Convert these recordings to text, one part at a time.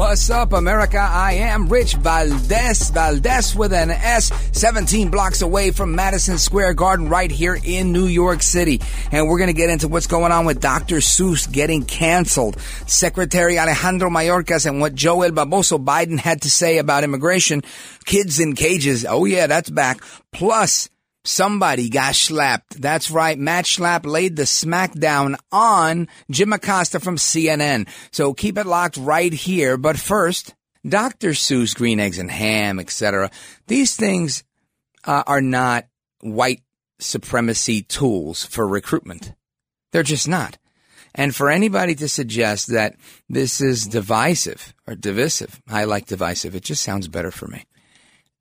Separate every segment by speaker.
Speaker 1: What's up, America? I am Rich Valdez, Valdez with an S, 17 blocks away from Madison Square Garden right here in New York City. And we're going to get into what's going on with Dr. Seuss getting canceled, Secretary Alejandro Mayorkas and what Joe El Baboso Biden had to say about immigration, kids in cages. Oh yeah, that's back. Plus, Somebody got slapped. That's right. Matt Schlapp laid the smackdown on Jim Acosta from CNN. So keep it locked right here. But first, Dr. Seuss, green eggs and ham, etc. These things uh, are not white supremacy tools for recruitment. They're just not. And for anybody to suggest that this is divisive or divisive, I like divisive. It just sounds better for me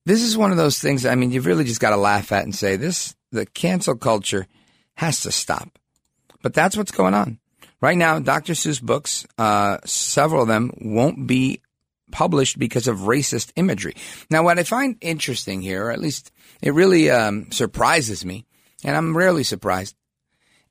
Speaker 1: this is one of those things. I mean, you've really just got to laugh at and say this: the cancel culture has to stop. But that's what's going on right now. Dr. Seuss books, uh, several of them won't be published because of racist imagery. Now, what I find interesting here, or at least it really um, surprises me, and I'm rarely surprised,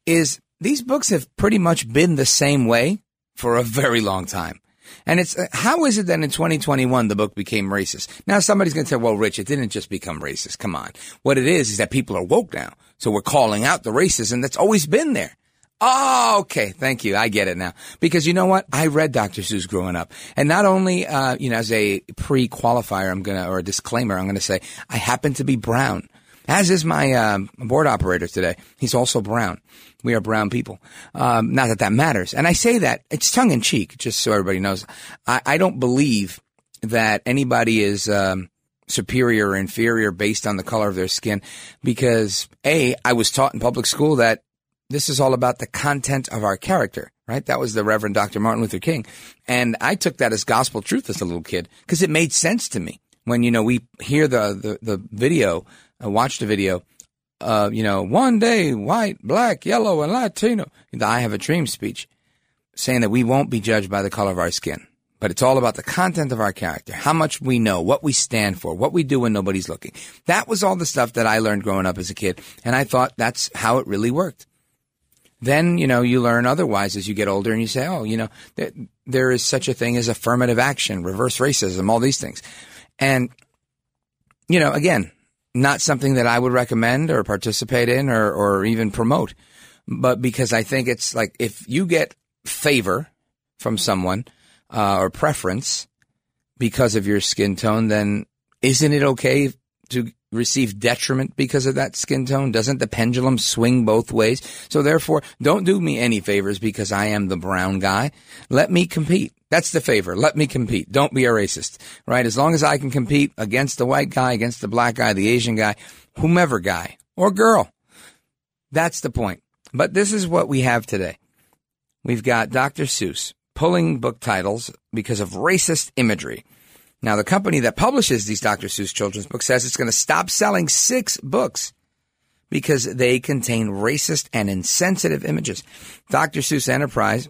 Speaker 1: is these books have pretty much been the same way for a very long time. And it's, uh, how is it that in 2021 the book became racist? Now somebody's going to say, well, Rich, it didn't just become racist. Come on. What it is, is that people are woke now. So we're calling out the racism that's always been there. Oh, okay. Thank you. I get it now. Because you know what? I read Dr. Seuss growing up. And not only, uh, you know, as a pre-qualifier, I'm going to, or a disclaimer, I'm going to say, I happen to be brown. As is my uh, board operator today. He's also brown. We are brown people. Um, not that that matters. And I say that, it's tongue in cheek, just so everybody knows. I, I don't believe that anybody is um, superior or inferior based on the color of their skin because, A, I was taught in public school that this is all about the content of our character, right? That was the Reverend Dr. Martin Luther King. And I took that as gospel truth as a little kid because it made sense to me when, you know, we hear the, the, the video I watched a video uh, you know, one day, white, black, yellow, and Latino, the I Have a Dream speech, saying that we won't be judged by the color of our skin. But it's all about the content of our character, how much we know, what we stand for, what we do when nobody's looking. That was all the stuff that I learned growing up as a kid. And I thought that's how it really worked. Then, you know, you learn otherwise as you get older and you say, oh, you know, there, there is such a thing as affirmative action, reverse racism, all these things. And, you know, again, not something that I would recommend or participate in or, or even promote. But because I think it's like if you get favor from someone uh, or preference because of your skin tone, then isn't it okay to receive detriment because of that skin tone? Doesn't the pendulum swing both ways? So therefore, don't do me any favors because I am the brown guy. Let me compete. That's the favor. Let me compete. Don't be a racist, right? As long as I can compete against the white guy, against the black guy, the Asian guy, whomever guy or girl. That's the point. But this is what we have today. We've got Dr. Seuss pulling book titles because of racist imagery. Now, the company that publishes these Dr. Seuss children's books says it's going to stop selling six books because they contain racist and insensitive images. Dr. Seuss Enterprise,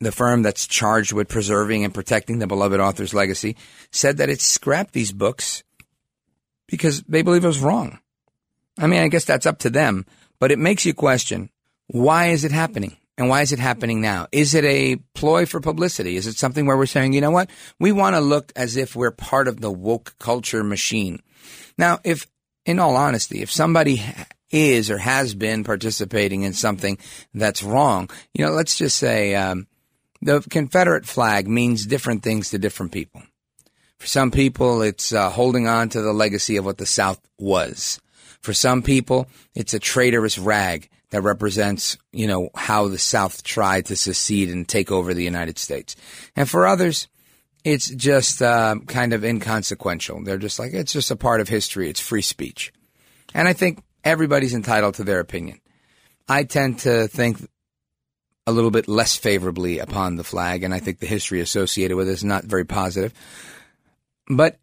Speaker 1: the firm that's charged with preserving and protecting the beloved author's legacy, said that it scrapped these books because they believe it was wrong. I mean, I guess that's up to them, but it makes you question why is it happening? And why is it happening now? Is it a ploy for publicity? Is it something where we're saying, you know what? We want to look as if we're part of the woke culture machine. Now, if, in all honesty, if somebody is or has been participating in something that's wrong, you know, let's just say, um, the Confederate flag means different things to different people. For some people, it's uh, holding on to the legacy of what the South was. For some people, it's a traitorous rag that represents, you know, how the South tried to secede and take over the United States. And for others, it's just uh, kind of inconsequential. They're just like, it's just a part of history. It's free speech. And I think everybody's entitled to their opinion. I tend to think a little bit less favorably upon the flag, and I think the history associated with it is not very positive. But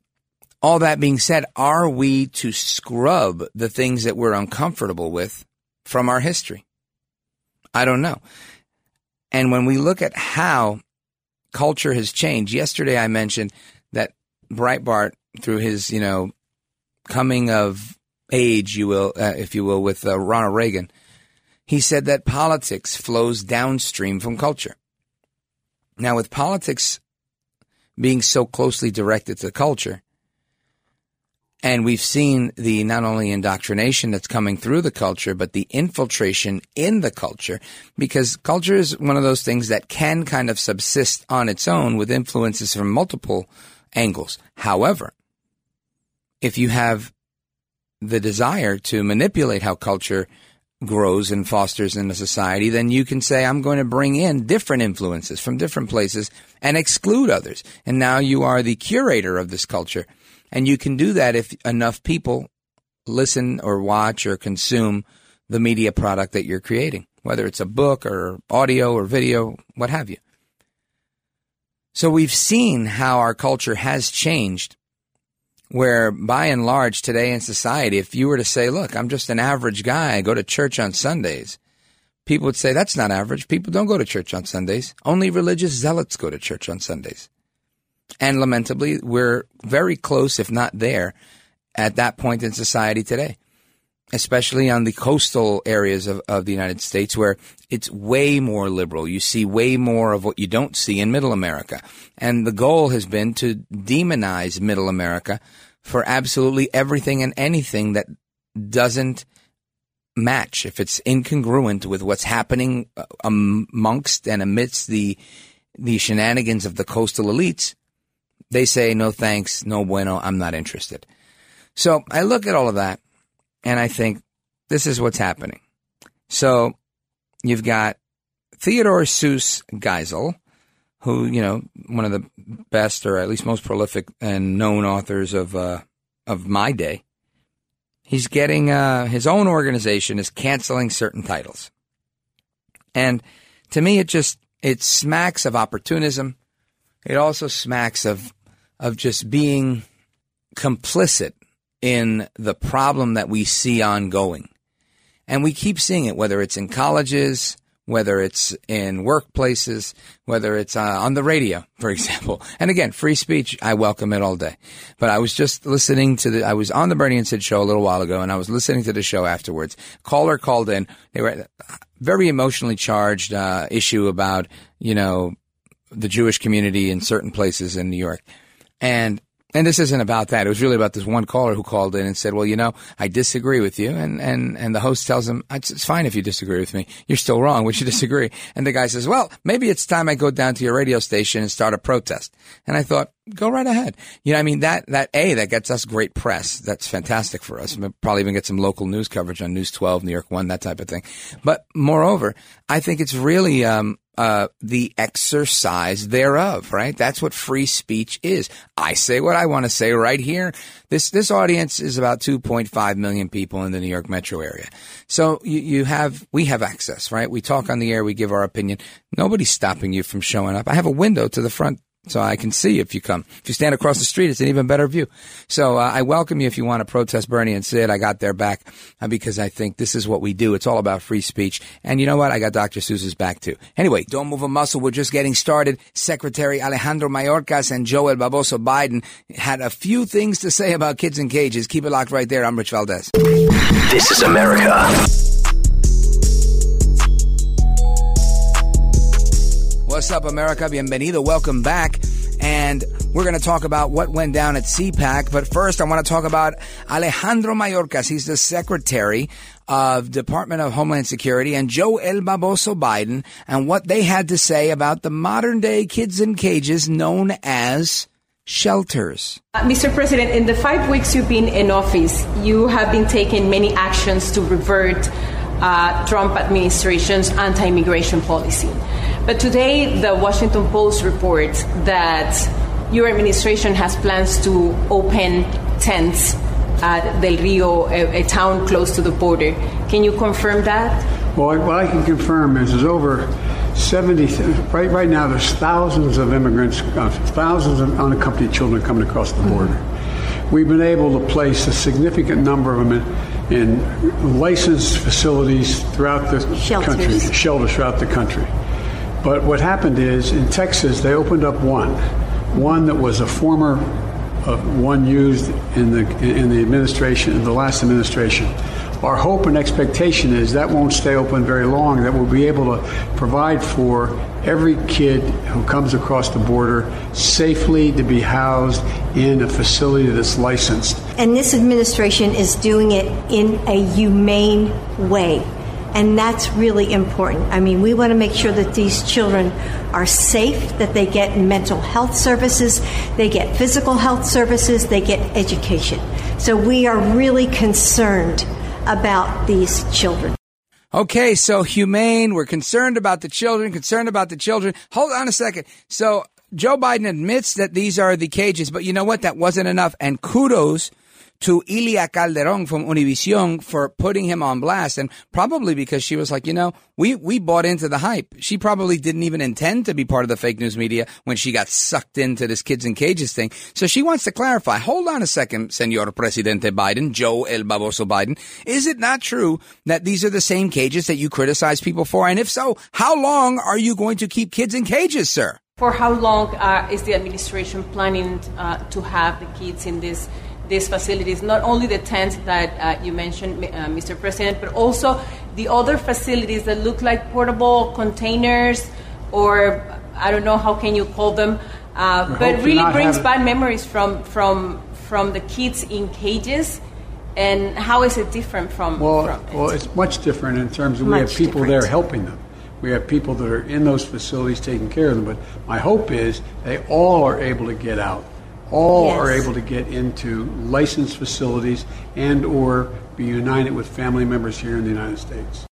Speaker 1: all that being said, are we to scrub the things that we're uncomfortable with from our history? I don't know. And when we look at how culture has changed, yesterday I mentioned that Breitbart, through his, you know, coming of age, you will, uh, if you will, with uh, Ronald Reagan, he said that politics flows downstream from culture. Now, with politics being so closely directed to culture, and we've seen the not only indoctrination that's coming through the culture, but the infiltration in the culture, because culture is one of those things that can kind of subsist on its own with influences from multiple angles. However, if you have the desire to manipulate how culture grows and fosters in a society, then you can say, I'm going to bring in different influences from different places and exclude others. And now you are the curator of this culture. And you can do that if enough people listen or watch or consume the media product that you're creating, whether it's a book or audio or video, what have you. So we've seen how our culture has changed where by and large today in society, if you were to say, look, I'm just an average guy, I go to church on Sundays, people would say that's not average. People don't go to church on Sundays. Only religious zealots go to church on Sundays. And lamentably, we're very close, if not there, at that point in society today, especially on the coastal areas of, of the United States where it's way more liberal. You see way more of what you don't see in middle America. And the goal has been to demonize middle America for absolutely everything and anything that doesn't match, if it's incongruent with what's happening uh, amongst and amidst the the shenanigans of the coastal elites, they say no thanks, no bueno, I'm not interested. So I look at all of that and I think this is what's happening. So you've got Theodore Seuss Geisel, who, you know, one of the best or at least most prolific and known authors of, uh, of my day. He's getting, uh, his own organization is canceling certain titles. And to me, it just, it smacks of opportunism. It also smacks of, of just being complicit in the problem that we see ongoing. And we keep seeing it, whether it's in colleges, whether it's in workplaces, whether it's uh, on the radio, for example. And again, free speech, I welcome it all day. But I was just listening to the, I was on the Bernie and Sid show a little while ago and I was listening to the show afterwards. Caller called in. They were very emotionally charged, uh, issue about, you know, the Jewish community in certain places in New York. And and this isn't about that. It was really about this one caller who called in and said, well, you know, I disagree with you. And, and, and the host tells him, it's, it's fine if you disagree with me. You're still wrong. We should disagree. And the guy says, well, maybe it's time I go down to your radio station and start a protest. And I thought, go right ahead. You know, I mean, that, that A, that gets us great press. That's fantastic for us. We'll probably even get some local news coverage on News 12, New York 1, that type of thing. But moreover, I think it's really, um, uh, the exercise thereof, right? That's what free speech is. I say what I want to say right here. This, this audience is about 2.5 million people in the New York metro area. So you, you have, we have access, right? We talk on the air, we give our opinion. Nobody's stopping you from showing up. I have a window to the front so I can see if you come. If you stand across the street, it's an even better view. So uh, I welcome you if you want to protest Bernie and Sid. I got their back uh, because I think this is what we do. It's all about free speech. And you know what? I got Dr. Seuss's back too. Anyway, don't move a muscle. We're just getting started. Secretary Alejandro Mayorkas and Joe El Baboso Biden had a few things to say about kids in cages. Keep it locked right there. I'm Rich Valdez.
Speaker 2: This is America.
Speaker 1: What's up, America? Bienvenido. Welcome back. And we're going to talk about what went down at CPAC. But first, I want to talk about Alejandro Mayorkas. He's the secretary of Department of Homeland Security and Joe El Baboso Biden and what they had to say about the modern day kids in cages known as shelters.
Speaker 3: Uh, Mr. President, in the five weeks you've been in office, you have been taking many actions to revert uh, Trump administration's anti-immigration policy. But today, the Washington Post reports that your administration has plans to open tents at Del Rio, a, a town close to the border. Can you confirm that?
Speaker 4: Well, what I can confirm is there's over 70, right, right now there's thousands of immigrants, uh, thousands of unaccompanied children coming across the border. Mm-hmm. We've been able to place a significant number of them in, in licensed facilities throughout the
Speaker 5: Shelters.
Speaker 4: country, shelters throughout the country. But what happened is in Texas, they opened up one, one that was a former uh, one used in the in the administration, in the last administration. Our hope and expectation is that won't stay open very long. That we'll be able to provide for every kid who comes across the border safely to be housed in a facility that's licensed.
Speaker 5: And this administration is doing it in a humane way. And that's really important. I mean, we want to make sure that these children are safe, that they get mental health services, they get physical health services, they get education. So we are really concerned about these children.
Speaker 1: Okay, so humane, we're concerned about the children, concerned about the children. Hold on a second. So Joe Biden admits that these are the cages, but you know what? That wasn't enough. And kudos to Ilia Calderon from Univision for putting him on blast. And probably because she was like, you know, we, we bought into the hype. She probably didn't even intend to be part of the fake news media when she got sucked into this kids in cages thing. So she wants to clarify. Hold on a second, Senor Presidente Biden, Joe El Baboso Biden. Is it not true that these are the same cages that you criticize people for? And if so, how long are you going to keep kids in cages, sir?
Speaker 3: For how long uh, is the administration planning uh, to have the kids in this these facilities, not only the tent that uh, you mentioned, uh, Mr. President, but also the other facilities that look like portable containers, or I don't know how can you call them, uh, but really brings bad memories from from from the kids in cages. And how is it different from?
Speaker 4: Well,
Speaker 3: from
Speaker 4: well, it's much different in terms of we have people
Speaker 3: different.
Speaker 4: there helping them. We have people that are in those facilities taking care of them. But my hope is they all are able to get out all
Speaker 5: Yes.
Speaker 4: are able to get into licensed facilities and or be united with family members here in the United States.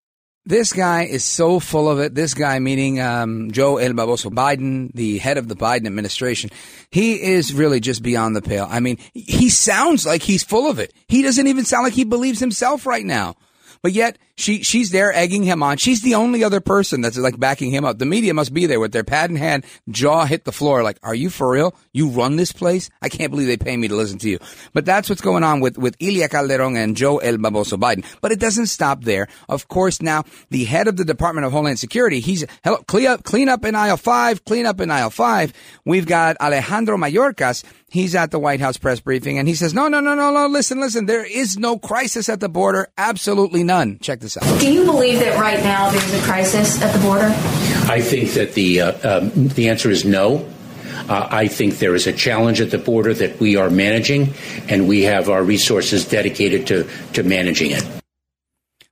Speaker 1: This guy is so full of it. This guy, meaning um, Joe El Baboso Biden, the head of the Biden administration, he is really just beyond the pale. I mean, he sounds like he's full of it. He doesn't even sound like he believes himself right now. But yet, she she's there egging him on. She's the only other person that's like backing him up. The media must be there with their pad in hand, jaw hit the floor. Like, are you for real? You run this place? I can't believe they pay me to listen to you. But that's what's going on with with Ilia Calderon and Joe El Baboso Biden. But it doesn't stop there. Of course, now the head of the Department of Homeland Security, he's hello, clean up, clean up in aisle five, clean up in aisle five. We've got Alejandro Mayorkas. He's at the White House press briefing and he says, no, no, no, no, no, listen, listen. There is no crisis at the border. Absolutely none. Check this out.
Speaker 6: Do you believe that right now there's a crisis at the border?
Speaker 7: I think that the uh, um, the answer is no. Uh, I think there is a challenge at the border that we are managing, and we have our resources dedicated to to managing it.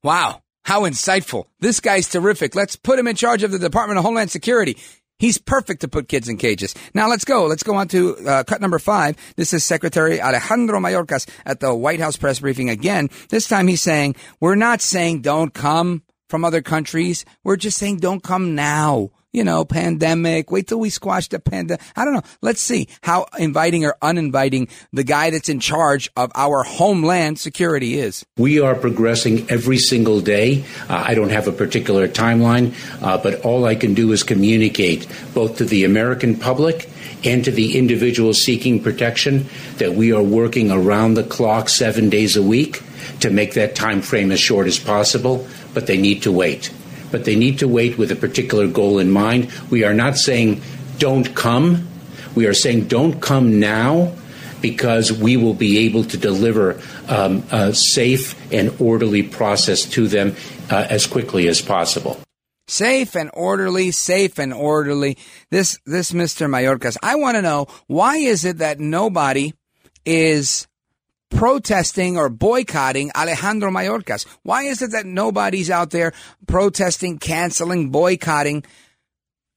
Speaker 1: Wow. How insightful. This guy's terrific. Let's put him in charge of the Department of Homeland Security. He's perfect to put kids in cages. Now let's go. Let's go on to uh, cut number five. This is Secretary Alejandro Mayorkas at the White House press briefing again. This time he's saying, we're not saying don't come from other countries. We're just saying don't come now. You know, pandemic. Wait till we squash the pandemic. I don't know. Let's see how inviting or uninviting the guy that's in charge of our homeland security is.
Speaker 7: We are progressing every single day. Uh, I don't have a particular timeline, uh, but all I can do is communicate both to the American public and to the individuals seeking protection that we are working around the clock seven days a week to make that time frame as short as possible, but they need to wait. But they need to wait with a particular goal in mind. We are not saying don't come. We are saying don't come now because we will be able to deliver um, a safe and orderly process to them uh, as quickly as possible.
Speaker 1: Safe and orderly, safe and orderly. This, this Mr. Mayorkas, I want to know why is it that nobody is protesting or boycotting Alejandro Mayorkas? Why is it that nobody's out there protesting, canceling, boycotting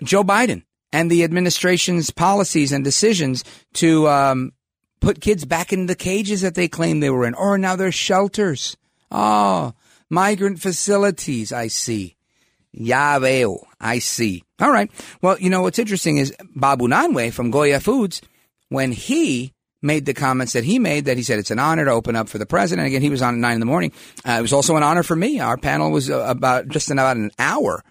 Speaker 1: Joe Biden? and the administration's policies and decisions to um, put kids back in the cages that they claim they were in, or now they're shelters. Oh, migrant facilities. I see. Ya veo. I see. All right. Well, you know what's interesting is Bob Unanue from Goya Foods, when he made the comments that he made, that he said it's an honor to open up for the president. Again, he was on at nine in the morning. Uh, it was also an honor for me. Our panel was uh, about just in about an hour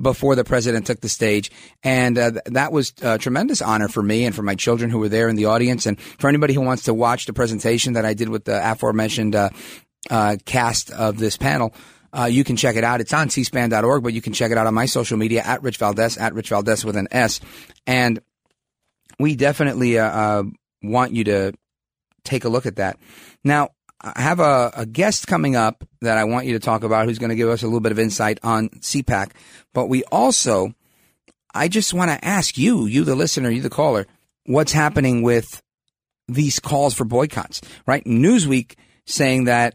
Speaker 1: before the president took the stage. And uh, th- that was a tremendous honor for me and for my children who were there in the audience. And for anybody who wants to watch the presentation that I did with the aforementioned uh, uh, cast of this panel, uh, you can check it out. It's on cspan.org, but you can check it out on my social media at Rich Valdez, at Rich Valdez with an S. And we definitely uh, uh, want you to take a look at that. Now, I have a, a, guest coming up that I want you to talk about who's going to give us a little bit of insight on CPAC. But we also, I just want to ask you, you the listener, you the caller, what's happening with these calls for boycotts, right? Newsweek saying that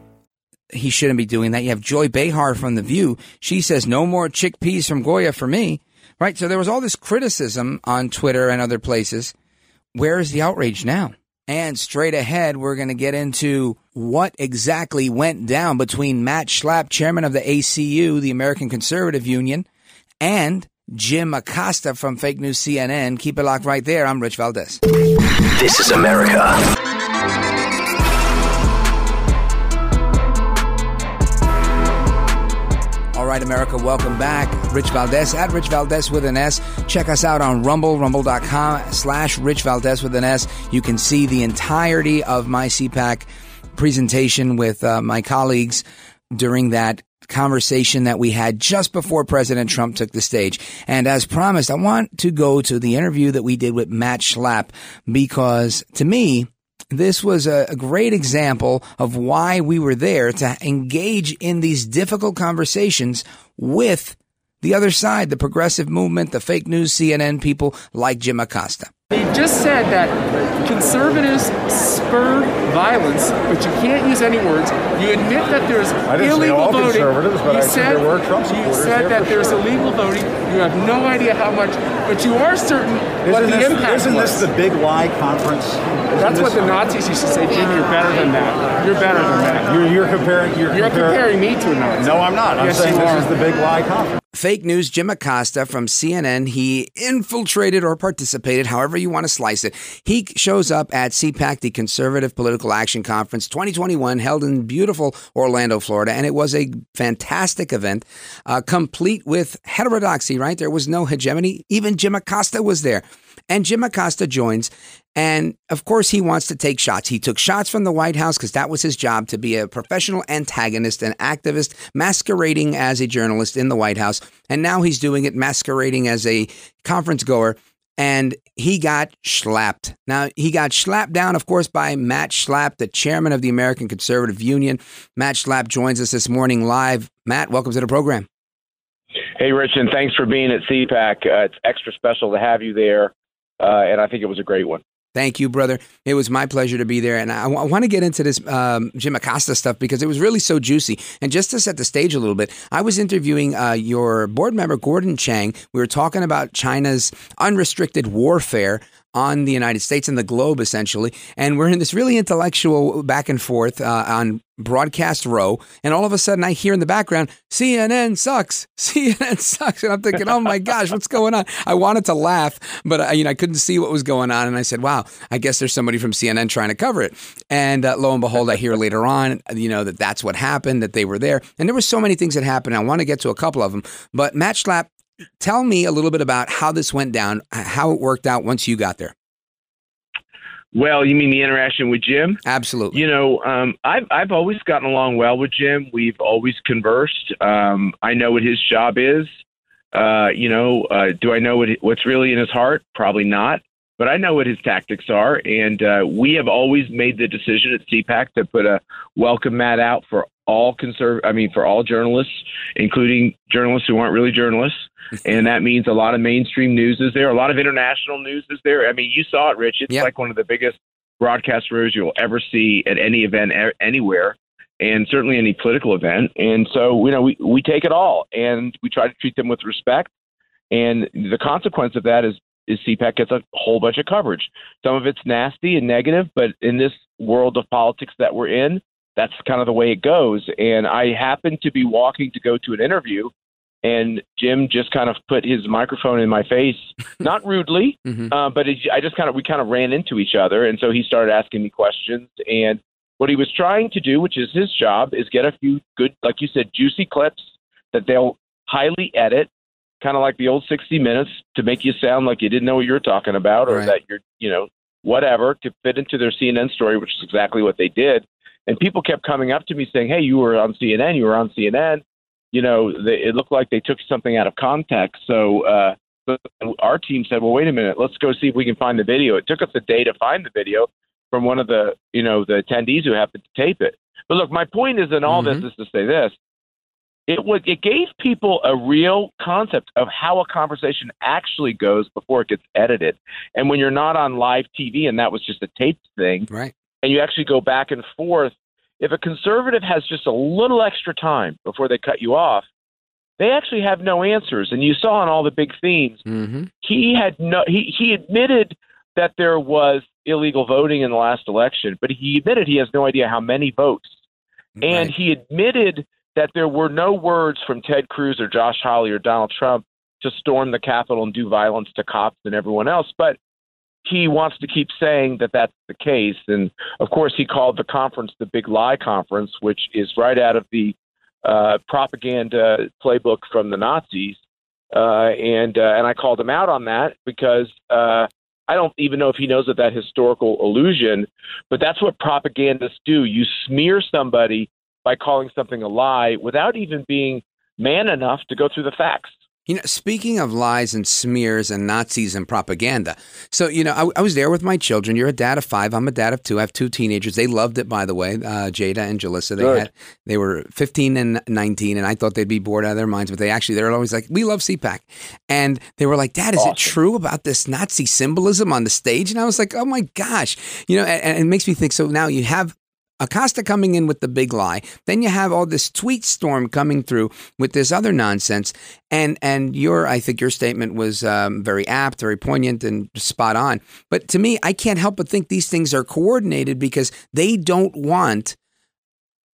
Speaker 1: he shouldn't be doing that. You have Joy Behar from The View. She says, no more chickpeas from Goya for me. Right? So there was all this criticism on Twitter and other places. Where is the outrage now? And straight ahead, we're going to get into what exactly went down between Matt Schlapp, chairman of the ACU, the American Conservative Union, and Jim Acosta from Fake News CNN. Keep it locked right there. I'm Rich Valdez.
Speaker 2: This is America.
Speaker 1: Right, America, welcome back. Rich Valdez at Rich Valdez with an S. Check us out on Rumble, rumble.com slash Rich Valdez with an S. You can see the entirety of my CPAC presentation with uh, my colleagues during that conversation that we had just before President Trump took the stage. And as promised, I want to go to the interview that we did with Matt Schlapp because to me, this was a, a, great example of why we were there to engage in these difficult conversations with the other side, the progressive movement, the fake news CNN people like Jim Acosta.
Speaker 8: He just said that conservatives spur violence, but you can't use any words. You admit that there's illegal voting. You said,
Speaker 9: there were Trump
Speaker 8: you said that there's
Speaker 9: sure.
Speaker 8: illegal voting. You have no idea how much, but you are certain
Speaker 9: isn't
Speaker 8: what the
Speaker 9: this,
Speaker 8: impact
Speaker 9: Isn't
Speaker 8: was.
Speaker 9: this the big lie conference?
Speaker 8: That's what the Nazis used to say, Jim. You're better than that. You're better than that.
Speaker 9: You're, you're comparing. You're,
Speaker 8: You're
Speaker 9: comparing,
Speaker 8: comparing me to a Nazi.
Speaker 9: No, I'm not. I'm
Speaker 8: Yes,
Speaker 9: saying this
Speaker 8: are.
Speaker 9: is the big lie conference.
Speaker 1: Fake news, Jim Acosta from CNN. He infiltrated or participated, however you want to slice it. He shows up at CPAC, the Conservative Political Action Conference 2021, held in beautiful Orlando, Florida. And it was a fantastic event, uh, complete with heterodoxy, right? There was no hegemony. Even Jim Acosta was there. And Jim Acosta joins. And of course, he wants to take shots. He took shots from the White House because that was his job to be a professional antagonist, an activist, masquerading as a journalist in the White House. And now he's doing it masquerading as a conference goer. And he got slapped. Now, he got slapped down, of course, by Matt Schlapp, the chairman of the American Conservative Union. Matt Schlapp joins us this morning live. Matt, welcome to the program.
Speaker 10: Hey, Rich, and thanks for being at CPAC. Uh, it's extra special to have you there, uh, and I think it was a great one.
Speaker 1: Thank you, brother. It was my pleasure to be there. And I, w- I want to get into this um, Jim Acosta stuff because it was really so juicy. And just to set the stage a little bit, I was interviewing uh, your board member, Gordon Chang. We were talking about China's unrestricted warfare on the United States and the globe, essentially. And we're in this really intellectual back and forth uh, on broadcast row. And all of a sudden, I hear in the background, CNN sucks. CNN sucks. And I'm thinking, oh my gosh, what's going on? I wanted to laugh, but I, you know, I couldn't see what was going on. And I said, wow, I guess there's somebody from CNN trying to cover it. And uh, lo and behold, I hear later on, you know, that that's what happened, that they were there. And there were so many things that happened. I want to get to a couple of them. But Matt tell me a little bit about how this went down, how it worked out once you got there.
Speaker 10: Well, you mean the interaction with Jim?
Speaker 1: Absolutely.
Speaker 10: You know, um, I've I've always gotten along well with Jim. We've always conversed. Um, I know what his job is. Uh, you know, uh, do I know what, what's really in his heart? Probably not. But I know what his tactics are, and uh, we have always made the decision at CPAC to put a welcome mat out for all conserv- I mean, for all journalists, including journalists who aren't really journalists, and that means a lot of mainstream news is there, a lot of international news is there. I mean, you saw it, Rich. It's
Speaker 1: Yep.
Speaker 10: like one of the biggest broadcast rows you'll ever see at any event e- anywhere and certainly any political event. And so, you know, we, we take it all and we try to treat them with respect. And the consequence of that is, is CPAC gets a whole bunch of coverage. Some of it's nasty and negative, but in this world of politics that we're in, that's kind of the way it goes. And I happened to be walking to go to an interview, and Jim just kind of put his microphone in my face, not rudely, uh, but it, I just kind of we kind of ran into each other, and so he started asking me questions. And what he was trying to do, which is his job, is get a few good, like you said, juicy clips that they'll highly edit, kind of like the old 60 Minutes, to make you sound like you didn't know what you were talking about, or
Speaker 1: Right.
Speaker 10: that you're, you know, whatever, to fit into their CNN story, which is exactly what they did. And people kept coming up to me saying, "Hey, you were on CNN. You were on CNN." You know, they, it looked like they took something out of context. So uh, our team said, "Well, wait a minute. Let's go see if we can find the video." It took us a day to find the video from one of the, you know, the attendees who happened to tape it. But look, my point is in all this is to say this: it was it gave people a real concept of how a conversation actually goes before it gets edited. And when you're not on live TV, and that was just a taped thing,
Speaker 1: right?
Speaker 10: And you actually go back and forth. If a conservative has just a little extra time before they cut you off, they actually have no answers. And you saw in all the big themes,
Speaker 1: Mm-hmm.
Speaker 10: he had no. He he admitted that there was illegal voting in the last election, but he admitted he has no idea how many votes. And he admitted that there were no words from Ted Cruz or Josh Hawley or Donald Trump to storm the Capitol and do violence to cops and everyone else. But he wants to keep saying that that's the case. And of course, he called the conference the Big Lie Conference, which is right out of the uh, propaganda playbook from the Nazis. Uh, and uh, and I called him out on that because uh, I don't even know if he knows of that historical illusion, but that's what propagandists do. You smear somebody by calling something a lie without even being man enough to go through the facts.
Speaker 1: You know, speaking of lies and smears and Nazis and propaganda. So, you know, I, I was there with my children. You're a dad of five. I'm a dad of two. I have two teenagers. They loved it, by the way. Uh, Jada and Jalissa. They
Speaker 10: Good.
Speaker 1: had they were 15 and 19, and I thought they'd be bored out of their minds, but they actually they were always like, "We love CPAC," and they were like, "Dad, is it true about this Nazi symbolism on the stage?" And I was like, "Oh my gosh!" You know, and, and it makes me think. So now you have Acosta coming in with the big lie. Then you have all this tweet storm coming through with this other nonsense. And and your I think your statement was um, very apt, very poignant, and spot on. But to me, I can't help but think these things are coordinated because they don't want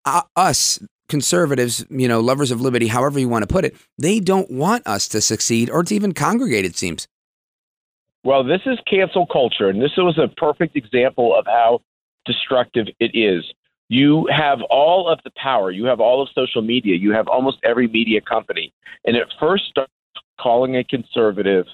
Speaker 1: uh, us conservatives, you know, lovers of liberty, however you want to put it. They don't want us to succeed or to even congregate. It seems.
Speaker 10: Well, this is cancel culture, and this was a perfect example of how destructive it is. You have all of the power, you have all of social media, you have almost every media company, and it first starts calling a conservative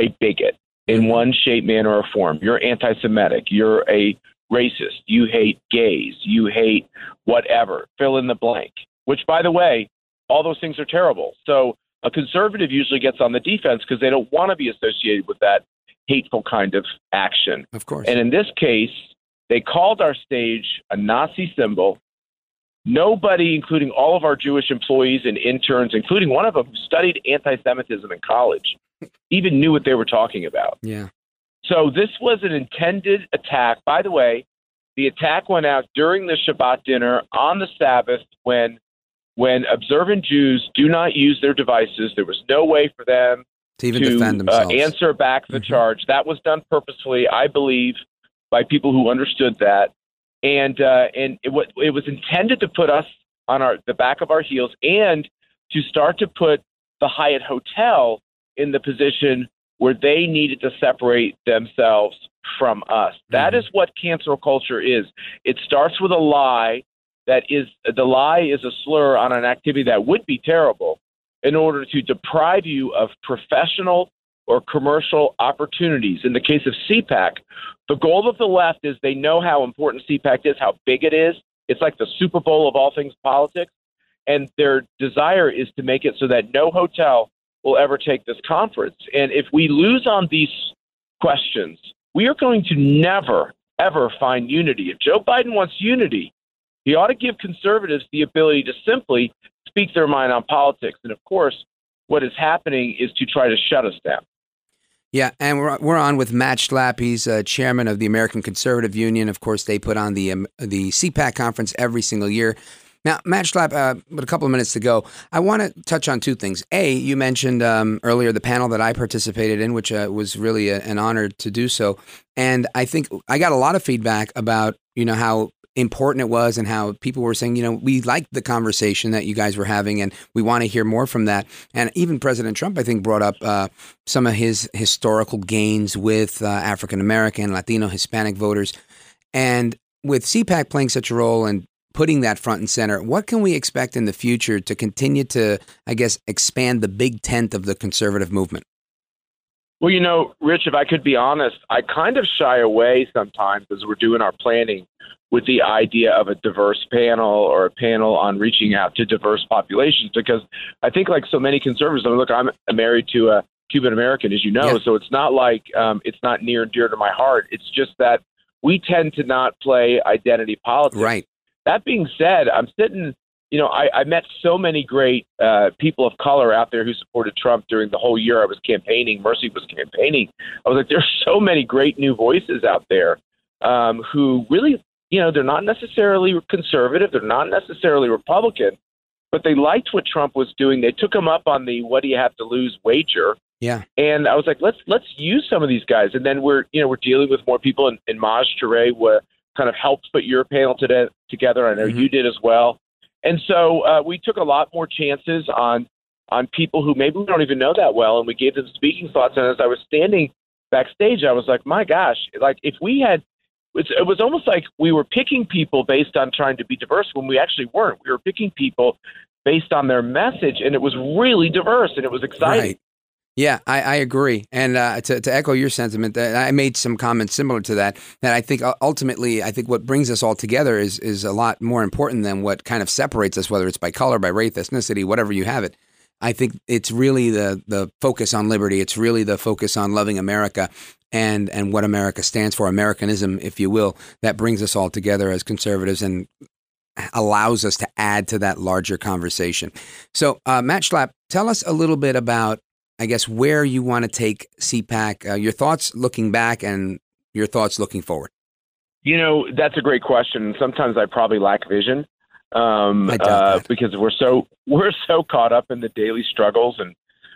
Speaker 10: a bigot in mm-hmm. one shape, manner, or form. You're anti Semitic, you're a racist, you hate gays, you hate whatever, fill in the blank, which, by the way, all those things are terrible. So a conservative usually gets on the defense because they don't want to be associated with that hateful kind of action.
Speaker 1: Of course.
Speaker 10: And in this case, they called our stage a Nazi symbol. Nobody, including all of our Jewish employees and interns, including one of them who studied anti Semitism in college, even knew what they were talking about.
Speaker 1: Yeah.
Speaker 10: So this was an intended attack. By the way, the attack went out during the Shabbat dinner on the Sabbath when when observant Jews do not use their devices. There was no way for them
Speaker 1: To even defend
Speaker 10: uh,
Speaker 1: themselves.
Speaker 10: answer back the charge. That was done purposefully, I believe, by people who understood that, and uh, and it, it was intended to put us on our the back of our heels and to start to put the Hyatt Hotel in the position where they needed to separate themselves from us. That is what cancel culture is. It starts with a lie that is the lie is a slur on an activity that would be terrible in order to deprive you of professional or commercial opportunities. In the case of CPAC, the goal of the left is they know how important CPAC is, how big it is. It's like the Super Bowl of all things politics. And their desire is to make it so that no hotel will ever take this conference. And if we lose on these questions, we are going to never, ever find unity. If Joe Biden wants unity, he ought to give conservatives the ability to simply speak their mind on politics. And of course, what is happening is to try to shut us down.
Speaker 1: Yeah, and we're, we're on with Matt Schlapp. He's uh, chairman of the American Conservative Union. Of course, they put on the um, the CPAC conference every single year. Now, Matt Schlapp, uh, with a couple of minutes to go, I want to touch on two things. A, you mentioned um, earlier the panel that I participated in, which uh, was really a, an honor to do so. And I think I got a lot of feedback about you know how important it was and how people were saying, you know, we liked the conversation that you guys were having and we want to hear more from that. And even President Trump, I think, brought up uh, some of his historical gains with uh, African American, Latino, Hispanic voters. And with CPAC playing such a role and putting that front and center, what can we expect in the future to continue to, I guess, expand the big tent of the conservative movement?
Speaker 10: Well, you know, Rich, if I could be honest, I kind of shy away sometimes as we're doing our planning with the idea of a diverse panel or a panel on reaching out to diverse populations because I think, like so many conservatives, I mean, look, I'm married to a Cuban American, as you know, yeah. so it's not like um, it's not near and dear to my heart. It's just that we tend to not play identity politics.
Speaker 1: Right.
Speaker 10: That being said, I'm sitting. You know, I, I met so many great uh, people of color out there who supported Trump during the whole year I was campaigning. Mercy was campaigning. I was like, there's so many great new voices out there um, who really you know, they're not necessarily conservative, they're not necessarily Republican, but they liked what Trump was doing. They took him up on the "what do you have to lose" wager.
Speaker 1: Yeah.
Speaker 10: And I was like, let's let's use some of these guys. And then we're you know we're dealing with more people. And, and Maj what kind of helped put your panel today, together. I know mm-hmm. you did as well. And so uh, we took a lot more chances on on people who maybe we don't even know that well, and we gave them speaking slots. And as I was standing backstage, I was like, my gosh, like if we had it was almost like we were picking people based on trying to be diverse when we actually weren't. We were picking people based on their message, and it was really diverse and it was exciting.
Speaker 1: Right. Yeah, I, I, agree. And uh, to, to, echo your sentiment, I made some comments similar to that. That I think uh, ultimately, I think what brings us all together is is a lot more important than what kind of separates us, whether it's by color, by race, ethnicity, whatever you have it. I think it's really the the focus on liberty. It's really the focus on loving America and and what America stands for, Americanism, if you will, that brings us all together as conservatives and allows us to add to that larger conversation. So, uh, Matt Schlapp, tell us a little bit about, I guess, where you want to take CPAC. Uh, your thoughts looking back and your thoughts looking forward.
Speaker 10: You know, that's a great question. Sometimes I probably lack vision um, uh, because we're so we're so caught up in the daily struggles and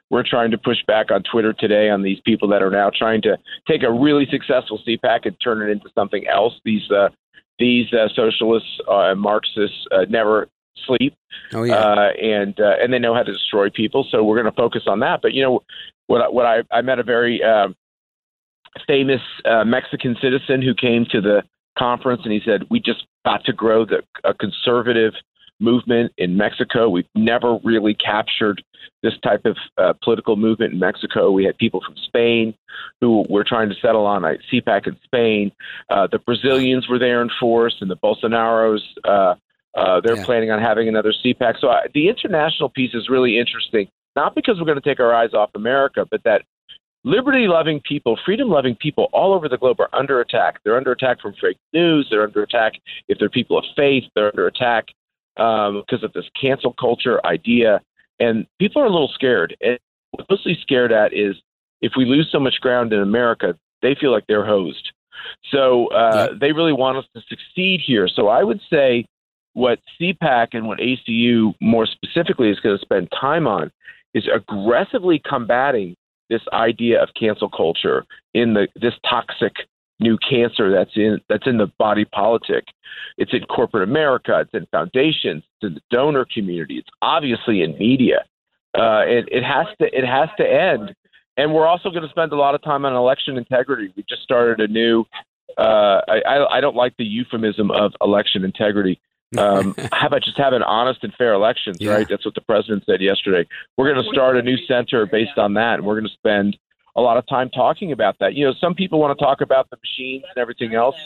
Speaker 10: we're trying to push back on Twitter today on these people that are now trying to take a really successful CPAC and turn it into something else. These uh, these uh, socialists uh, and Marxists uh, never sleep,
Speaker 1: oh, yeah.
Speaker 10: uh, and uh, and they know how to destroy people. So we're going to focus on that. But you know, what what I I met a very uh, famous uh, Mexican citizen who came to the conference, and he said we just got to grow the a conservative movement in Mexico. We've never really captured this type of uh, political movement in Mexico. We had people from Spain who were trying to settle on a CPAC in Spain. Uh, the Brazilians were there in force, and the Bolsonaros. Uh, uh, they're yeah. planning on having another CPAC. So uh, the international piece is really interesting, not because we're going to take our eyes off America, but that liberty loving people, freedom loving people all over the globe are under attack. They're under attack from fake news. They're under attack if they're people of faith. They're under attack um, because of this cancel culture idea. And people are a little scared. And what mostly scared at is if we lose so much ground in America, they feel like they're hosed. So uh, yeah. they really want us to succeed here. So I would say what CPAC and what ACU more specifically is going to spend time on is aggressively combating this idea of cancel culture in the this toxic new cancer that's in that's in the body politic. It's in corporate America. It's in foundations. It's in the donor community. It's obviously in media. Uh, it, it has to it has to end. And we're also going to spend a lot of time on election integrity. We just started a new. Uh, I, I don't like the euphemism of election integrity. Um, how about just having honest and fair elections, yeah. right? That's what the president said yesterday. We're going to start a new center based on that, and we're going to spend a lot of time talking about that. You know, some people want to talk about the machines and everything else,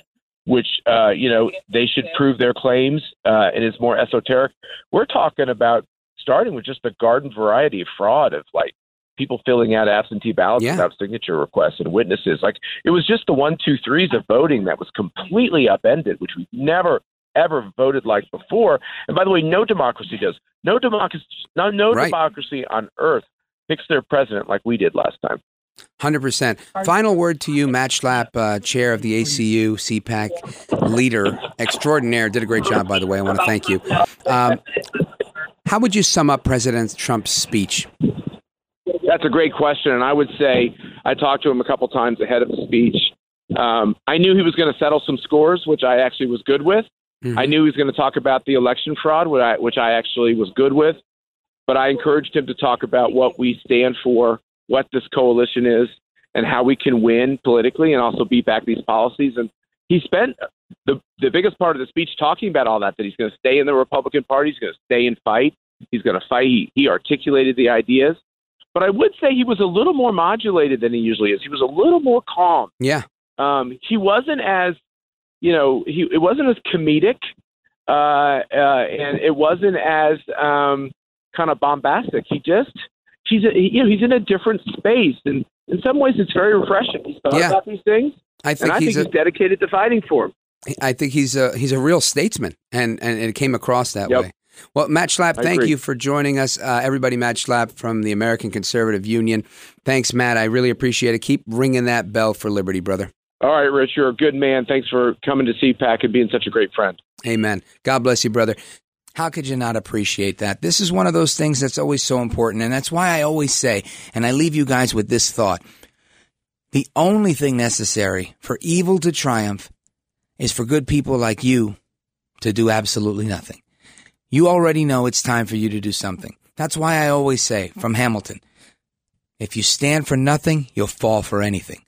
Speaker 10: which uh, you know they should prove their claims, uh, and is more esoteric. We're talking about starting with just the garden variety of fraud of like people filling out absentee ballots
Speaker 1: Yeah.
Speaker 10: without signature requests and witnesses. Like it was just the one, two, threes of voting that was completely upended, which we've never ever voted like before. And by the way, no democracy does. No democracy, no, no
Speaker 1: Right.
Speaker 10: democracy on earth picks their president like we did last time.
Speaker 1: Hundred percent. Final word to you, Matt Schlapp, uh, chair of the ACU CPAC leader extraordinaire. Did a great job, by the way. I want to thank you. Um, how would you sum up President Trump's speech?
Speaker 10: That's a great question, and I would say I talked to him a couple times ahead of the speech. Um, I knew he was going to settle some scores, which I actually was good with. I knew he was going to talk about the election fraud, which I, which I actually was good with. But I encouraged him to talk about what we stand for, what this coalition is, and how we can win politically and also beat back these policies. And he spent the the biggest part of the speech talking about all that. That he's going to stay in the Republican Party, he's going to stay and fight, he's going to fight. He, he articulated the ideas. But I would say he was a little more modulated than he usually is. He was a little more calm.
Speaker 1: Yeah.
Speaker 10: Um, he wasn't as, you know, he it wasn't as comedic, uh, uh, and it wasn't as um, kind of bombastic. He just, he's, a, he, you know, he's in a different space, and in some ways, it's very refreshing. He's thought
Speaker 1: Yeah.
Speaker 10: about these things,
Speaker 1: I think
Speaker 10: and I
Speaker 1: he's
Speaker 10: think
Speaker 1: a-
Speaker 10: he's dedicated to fighting for them.
Speaker 1: I think he's a he's a real statesman, and and it came across that
Speaker 10: Yep.
Speaker 1: way. Well, Matt Schlapp,
Speaker 10: I
Speaker 1: thank
Speaker 10: agree.
Speaker 1: you for joining us, uh, everybody. Matt Schlapp from the American Conservative Union. Thanks, Matt. I really appreciate it. Keep ringing that bell for liberty, brother.
Speaker 10: All right, Rich, you're a good man. Thanks for coming to CPAC and being such a great friend.
Speaker 1: Amen. God bless you, brother. How could you not appreciate that? This is one of those things that's always so important. And that's why I always say, and I leave you guys with this thought the only thing necessary for evil to triumph is for good people like you to do absolutely nothing. You already know it's time for you to do something. That's why I always say from Hamilton, if you stand for nothing, you'll fall for anything.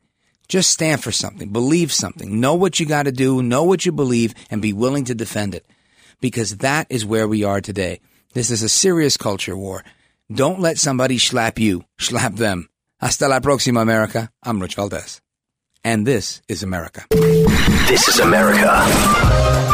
Speaker 1: Just stand for something, believe something, know what you got to do, know what you believe, and be willing to defend it. Because that is where we are today. This is a serious culture war. Don't let somebody slap you, slap them. Hasta la próxima, America. I'm Rich Valdez. And this is America.
Speaker 2: This is America.